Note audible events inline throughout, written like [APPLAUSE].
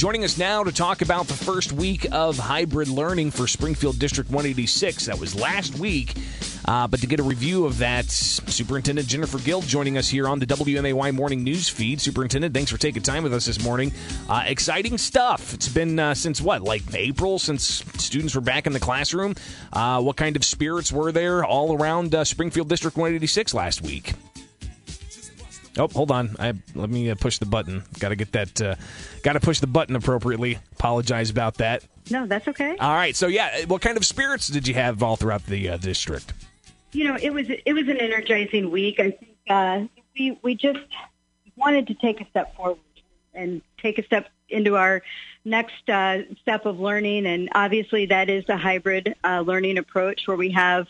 Joining us now to talk about the first week of hybrid learning for Springfield District 186. That was last week. Uh, but to get a review of that, Superintendent Jennifer Gill joining us here on the WMAY morning news feed. Superintendent, thanks for taking time with us this morning. Uh, exciting stuff. It's been uh, since what, like April, since students were back in the classroom. Uh, what kind of spirits were there all around uh, Springfield District 186 last week? Oh, hold on. I, let me uh, push the button. Got to get that. Uh, Got to push the button appropriately. Apologize about that. No, that's okay. All right. So yeah, what kind of spirits did you have all throughout the uh, district? You know, it was it was an energizing week. I think uh, we we just wanted to take a step forward and take a step into our next uh, step of learning, and obviously that is a hybrid uh, learning approach where we have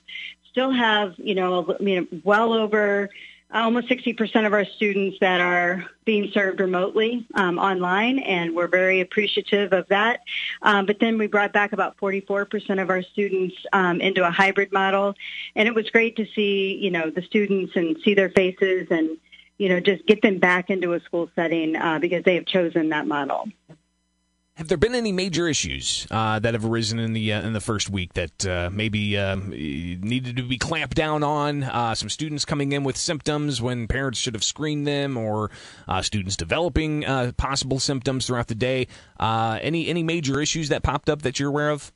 still have you know, you know well over almost 60% of our students that are being served remotely um, online, and we're very appreciative of that. Um, but then we brought back about 44% of our students um, into a hybrid model, and it was great to see, you know, the students and see their faces and, you know, just get them back into a school setting uh, because they have chosen that model. Have there been any major issues uh, that have arisen in the uh, in the first week that uh, maybe um, needed to be clamped down on? Uh, some students coming in with symptoms when parents should have screened them, or uh, students developing uh, possible symptoms throughout the day. any any major issues that popped up that you're aware of?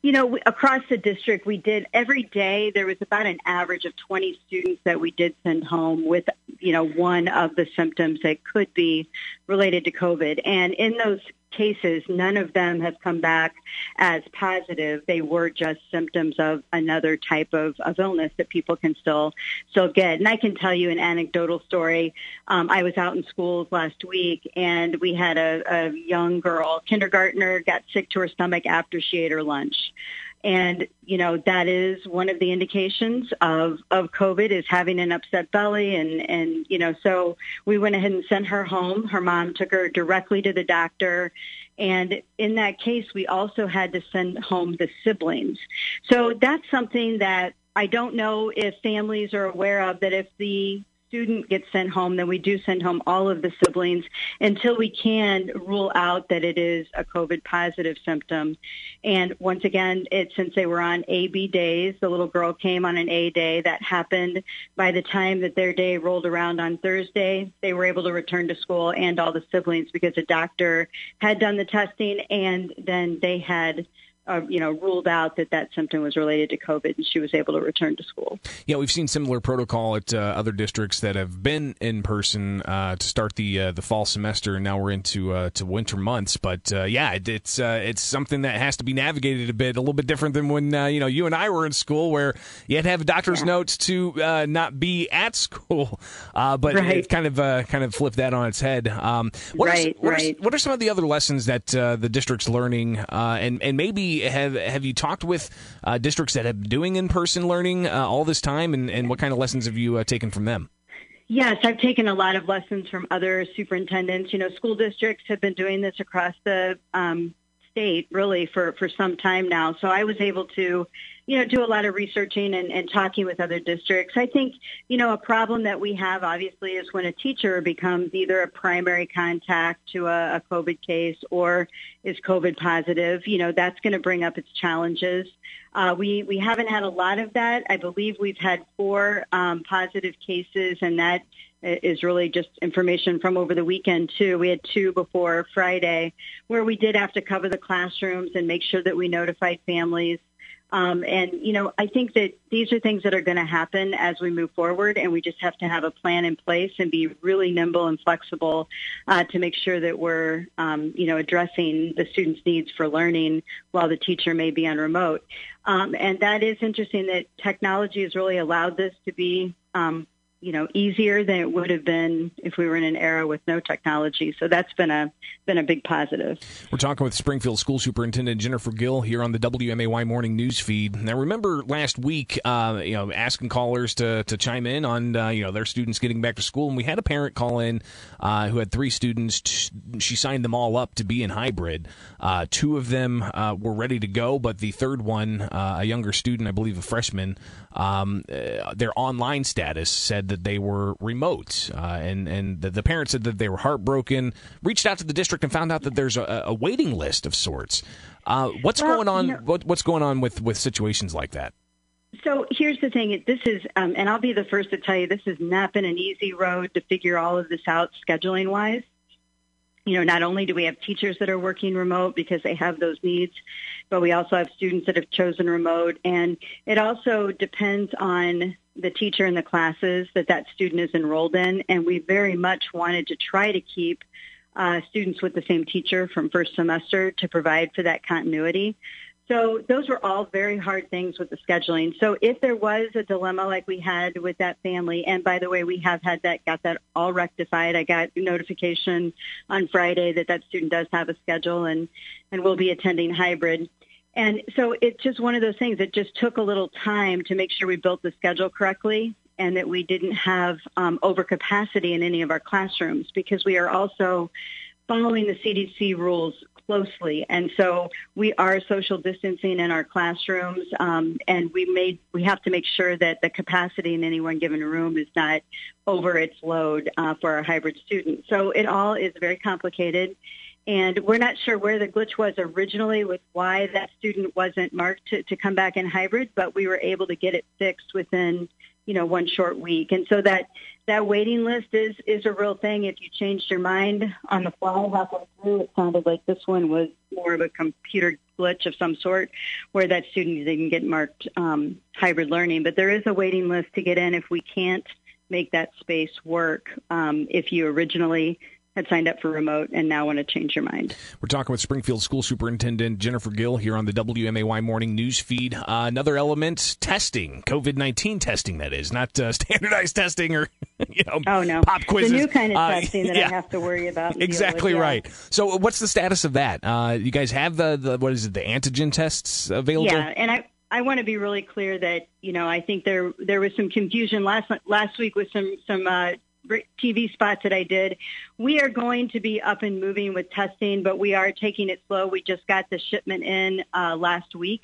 You know, across the district, we did every day. There was about an average of 20 students that we did send home with, you know, one of the symptoms that could be related to COVID. And in those cases, none of them have come back as positive. They were just symptoms of another type of, of illness that people can still still get. And I can tell you an anecdotal story. Um, I was out in schools last week, and we had a, a young girl, kindergartner, got sick to her stomach after she ate her lunch. And, you know, that is one of the indications of, of COVID is having an upset belly. And, and, you know, so we went ahead and sent her home. Her mom took her directly to the doctor. And in that case, we also had to send home the siblings. So that's something that I don't know if families are aware of that if the student gets sent home, then we do send home all of the siblings until we can rule out that it is a COVID positive symptom. And once again, it, since they were on AB days, the little girl came on an A day. That happened by the time that their day rolled around on Thursday. They were able to return to school and all the siblings because the doctor had done the testing and then they had uh, you know, ruled out that that symptom was related to COVID, and she was able to return to school. Yeah, we've seen similar protocol at uh, other districts that have been in person uh, to start the uh, the fall semester, and now we're into uh, to winter months. But uh, yeah, it, it's it's something that has to be navigated a bit, a little bit different than when you know you and I were in school, where you had to have a doctor's yeah. notes to not be at school. [LAUGHS] but right. it kind of kind of flipped that on its head. Um, what right, are, what right. Are, what are some of the other lessons that the district's learning, and and maybe have have you talked with uh, districts that have been doing in person learning uh, all this time, and, and what kind of lessons have you uh, taken from them? Yes, I've taken a lot of lessons from other superintendents. You know, school districts have been doing this across the um, state really for, for some time now. So I was able to, you know, do a lot of researching and, and talking with other districts. I think, you know, a problem that we have obviously is when a teacher becomes either a primary contact to a, a COVID case or is COVID positive, you know, that's going to bring up its challenges. Uh, we, we haven't had a lot of that. I believe we've had four um, positive cases and that is really just information from over the weekend too. We had two before Friday where we did have to cover the classrooms and make sure that we notified families. Um, and, you know, I think that these are things that are going to happen as we move forward, and we just have to have a plan in place and be really nimble and flexible uh, to make sure that we're, um, you know, addressing the students' needs for learning while the teacher may be on remote. Um, and that is interesting that technology has really allowed this to be um, you know easier than it would have been if we were in an era with no technology. So that's been a been a big positive. We're talking with Springfield School Superintendent Jennifer Gill here on the WMAY morning news feed. Now, remember last week, uh, you know, asking callers to to chime in on uh, you know their students getting back to school, and we had a parent call in uh, who had three students. She signed them all up to be in hybrid. Uh, two of them uh, were ready to go, but the third one, uh, a younger student, I believe a freshman, um, their online status said that they were remote, uh, and and the, the, parents said that they were heartbroken. Reached out to the district and found out that there's a, a waiting list of sorts. Uh, what's well, going on? You know, what, what's going on with with situations like that? So here's the thing. This is, um, and I'll be the first to tell you, this has not been an easy road to figure all of this out scheduling wise you know, not only do we have teachers that are working remote because they have those needs, but we also have students that have chosen remote. And it also depends on the teacher and the classes that that student is enrolled in. And we very much wanted to try to keep uh, students with the same teacher from first semester to provide for that continuity. So those were all very hard things with the scheduling. So if there was a dilemma like we had with that family, and by the way, we have had that, got that all rectified. I got notification on Friday that that student does have a schedule and, and will be attending hybrid. And so it's just one of those things. It just took a little time to make sure we built the schedule correctly and that we didn't have um, overcapacity in any of our classrooms because we are also following the CDC rules closely. And so we are social distancing in our classrooms, um, and we made we have to make sure that the capacity in any one given room is not over its load uh, for our hybrid students. So it all is very complicated. And we're not sure where the glitch was originally with why that student wasn't marked to, to come back in hybrid, but we were able to get it fixed within you know, one short week. And so that, that waiting list is, is a real thing. If you changed your mind on the fly halfway through, it sounded like this one was more of a computer glitch of some sort where that student didn't get marked um, hybrid learning. But there is a waiting list to get in if we can't make that space work. Um, if you originally had signed up for remote and now want to change your mind. We're talking with Springfield School Superintendent Jennifer Gill here on the WMAY Morning News Feed. Uh, another element, testing, COVID 19 testing, that is, not uh, [LAUGHS] standardized testing or, [LAUGHS] you know, oh, no. pop quizzes. The new kind of uh, testing that [LAUGHS] yeah. I have to worry about. Exactly right. So, what's the status of that? Uh, you guys have the, the, what is it, the antigen tests available? Yeah, and I, I want to be really clear that you know I think there there was some confusion last last week with some some uh, TV spots that I did. We are going to be up and moving with testing, but we are taking it slow. We just got the shipment in uh, last week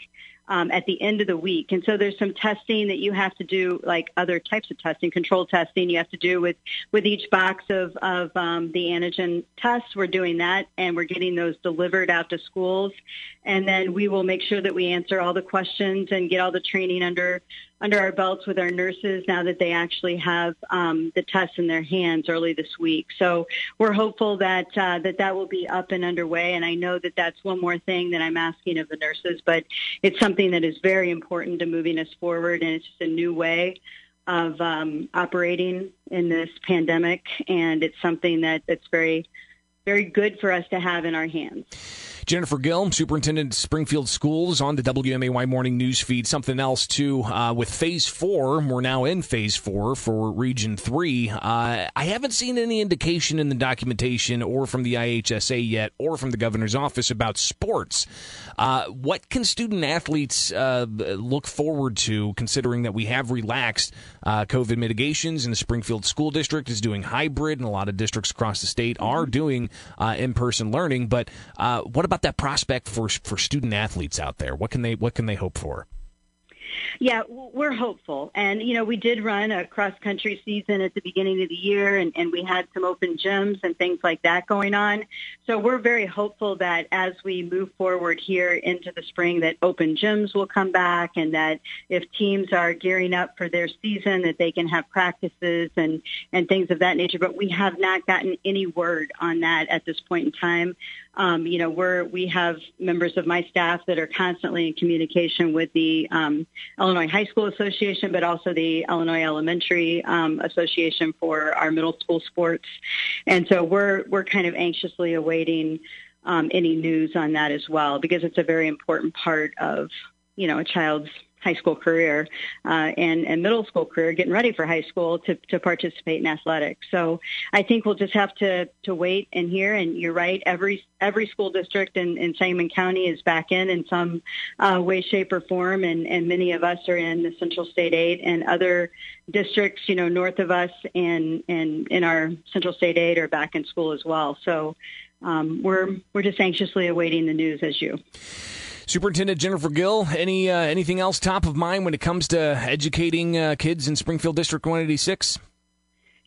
um, at the end of the week. And so there's some testing that you have to do, like other types of testing, control testing you have to do with, with each box of, of um, the antigen tests. We're doing that, and we're getting those delivered out to schools. And then we will make sure that we answer all the questions and get all the training under under our belts with our nurses now that they actually have um, the tests in their hands early this week. So we're hopeful that uh, that that will be up and underway. And I know that that's one more thing that I'm asking of the nurses, but it's something that is very important to moving us forward, and it's just a new way of um, operating in this pandemic, and it's something that that's very very good for us to have in our hands. Jennifer Gill, Superintendent of Springfield Schools, on the WMAY Morning News Feed. Something else, too, uh, with Phase 4, we're now in Phase 4 for Region 3. Uh, I haven't seen any indication in the documentation or from the IHSA yet or from the governor's office about sports. Uh, what can student athletes uh, look forward to, considering that we have relaxed uh, COVID mitigations and the Springfield School District is doing hybrid, and a lot of districts across the state are doing uh, in person learning? But what about about that prospect for for student athletes out there? What can they what can they hope for? Yeah, we're hopeful. And, you know, we did run a cross-country season at the beginning of the year, and, and we had some open gyms and things like that going on. So we're very hopeful that as we move forward here into the spring, that open gyms will come back and that if teams are gearing up for their season, that they can have practices and, and things of that nature. But we have not gotten any word on that at this point in time. Um, you know, we're, we have members of my staff that are constantly in communication with the um, Illinois High School Association, but also the Illinois Elementary um, Association for our middle school sports. And so we're we're kind of anxiously awaiting um, any news on that as well, because it's a very important part of you know a child's high school career uh, and, and middle school career, getting ready for high school to, to participate in athletics. So I think we'll just have to, to wait and hear. And you're right, every every school district in, in Sangamon County is back in in some uh, way, shape, or form, and, and many of us are in the Central State Eight and other districts, you know, north of us and and in our Central State Eight are back in school as well. So um, we're we're just anxiously awaiting the news as you. Superintendent Jennifer Gill, any uh, anything else top of mind when it comes to educating uh, kids in Springfield District 186?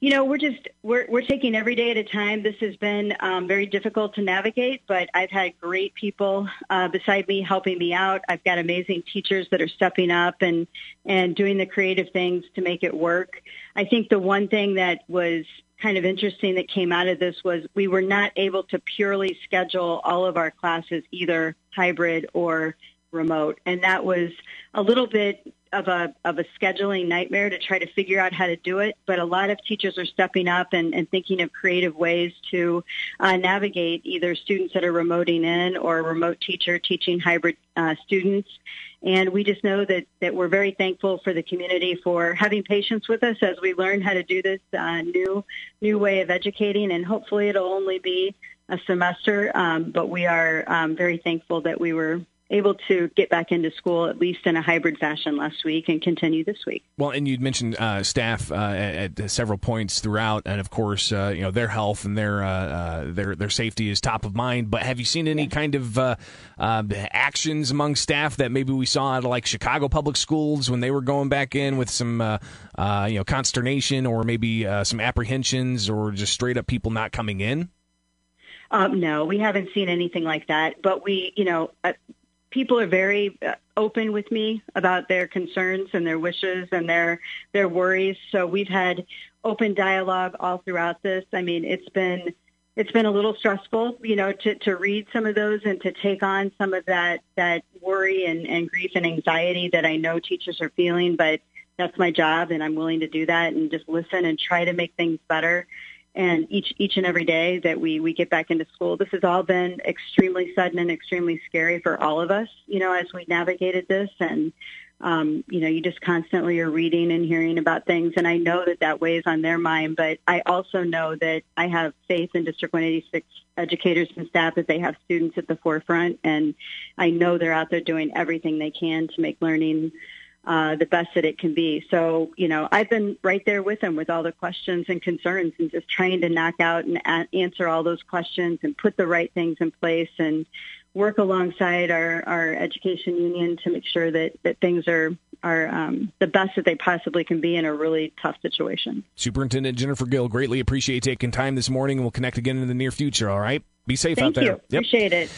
You know, we're just we're we're taking every day at a time. This has been um, very difficult to navigate, but I've had great people uh, beside me helping me out. I've got amazing teachers that are stepping up and and doing the creative things to make it work. I think the one thing that was kind of interesting that came out of this was we were not able to purely schedule all of our classes either hybrid or remote, and that was a little bit of a of a scheduling nightmare to try to figure out how to do it. But a lot of teachers are stepping up and, and thinking of creative ways to uh, navigate either students that are remoting in or a remote teacher teaching hybrid uh, students. And we just know that, that we're very thankful for the community for having patience with us as we learn how to do this uh, new new way of educating. And hopefully it'll only be a semester, um, but we are um, very thankful that we were able to get back into school at least in a hybrid fashion last week and continue this week. Well, and you'd mentioned uh, staff uh, at, at, several points throughout, and of course, uh, you know their health and their uh, uh, their their safety is top of mind. But have you seen any kind of uh, actions among staff that maybe we saw at like Chicago public schools when they were going back in with some you know consternation or maybe some apprehensions or just straight up people not coming in? Um, no, we haven't seen anything like that. But we, you know, people are very uh, open with me about their concerns and their wishes and their their worries. So we've had open dialogue all throughout this. I mean, it's been it's been a little stressful, you know, to, to read some of those and to take on some of that that worry and, and grief and anxiety that I know teachers are feeling, but that's my job and I'm willing to do that and just listen and try to make things better and each each and every day that we we get back into school. This has all been extremely sudden and extremely scary for all of us, you know, as we navigated this and um, you know, you just constantly are reading and hearing about things, and I know that that weighs on their mind. But I also know that I have faith in District 186 educators and staff that they have students at the forefront, and I know they're out there doing everything they can to make learning uh, the best that it can be. So, you know, I've been right there with them with all the questions and concerns and just trying to knock out and a- answer all those questions and put the right things in place and work alongside our, our education union to make sure that, that things are are um, the best that they possibly can be in a really tough situation. Superintendent Jennifer Gill, greatly appreciate taking time this morning, and we'll connect again in the near future. All right, be safe Thank out there. Thank You. Yep. Appreciate it.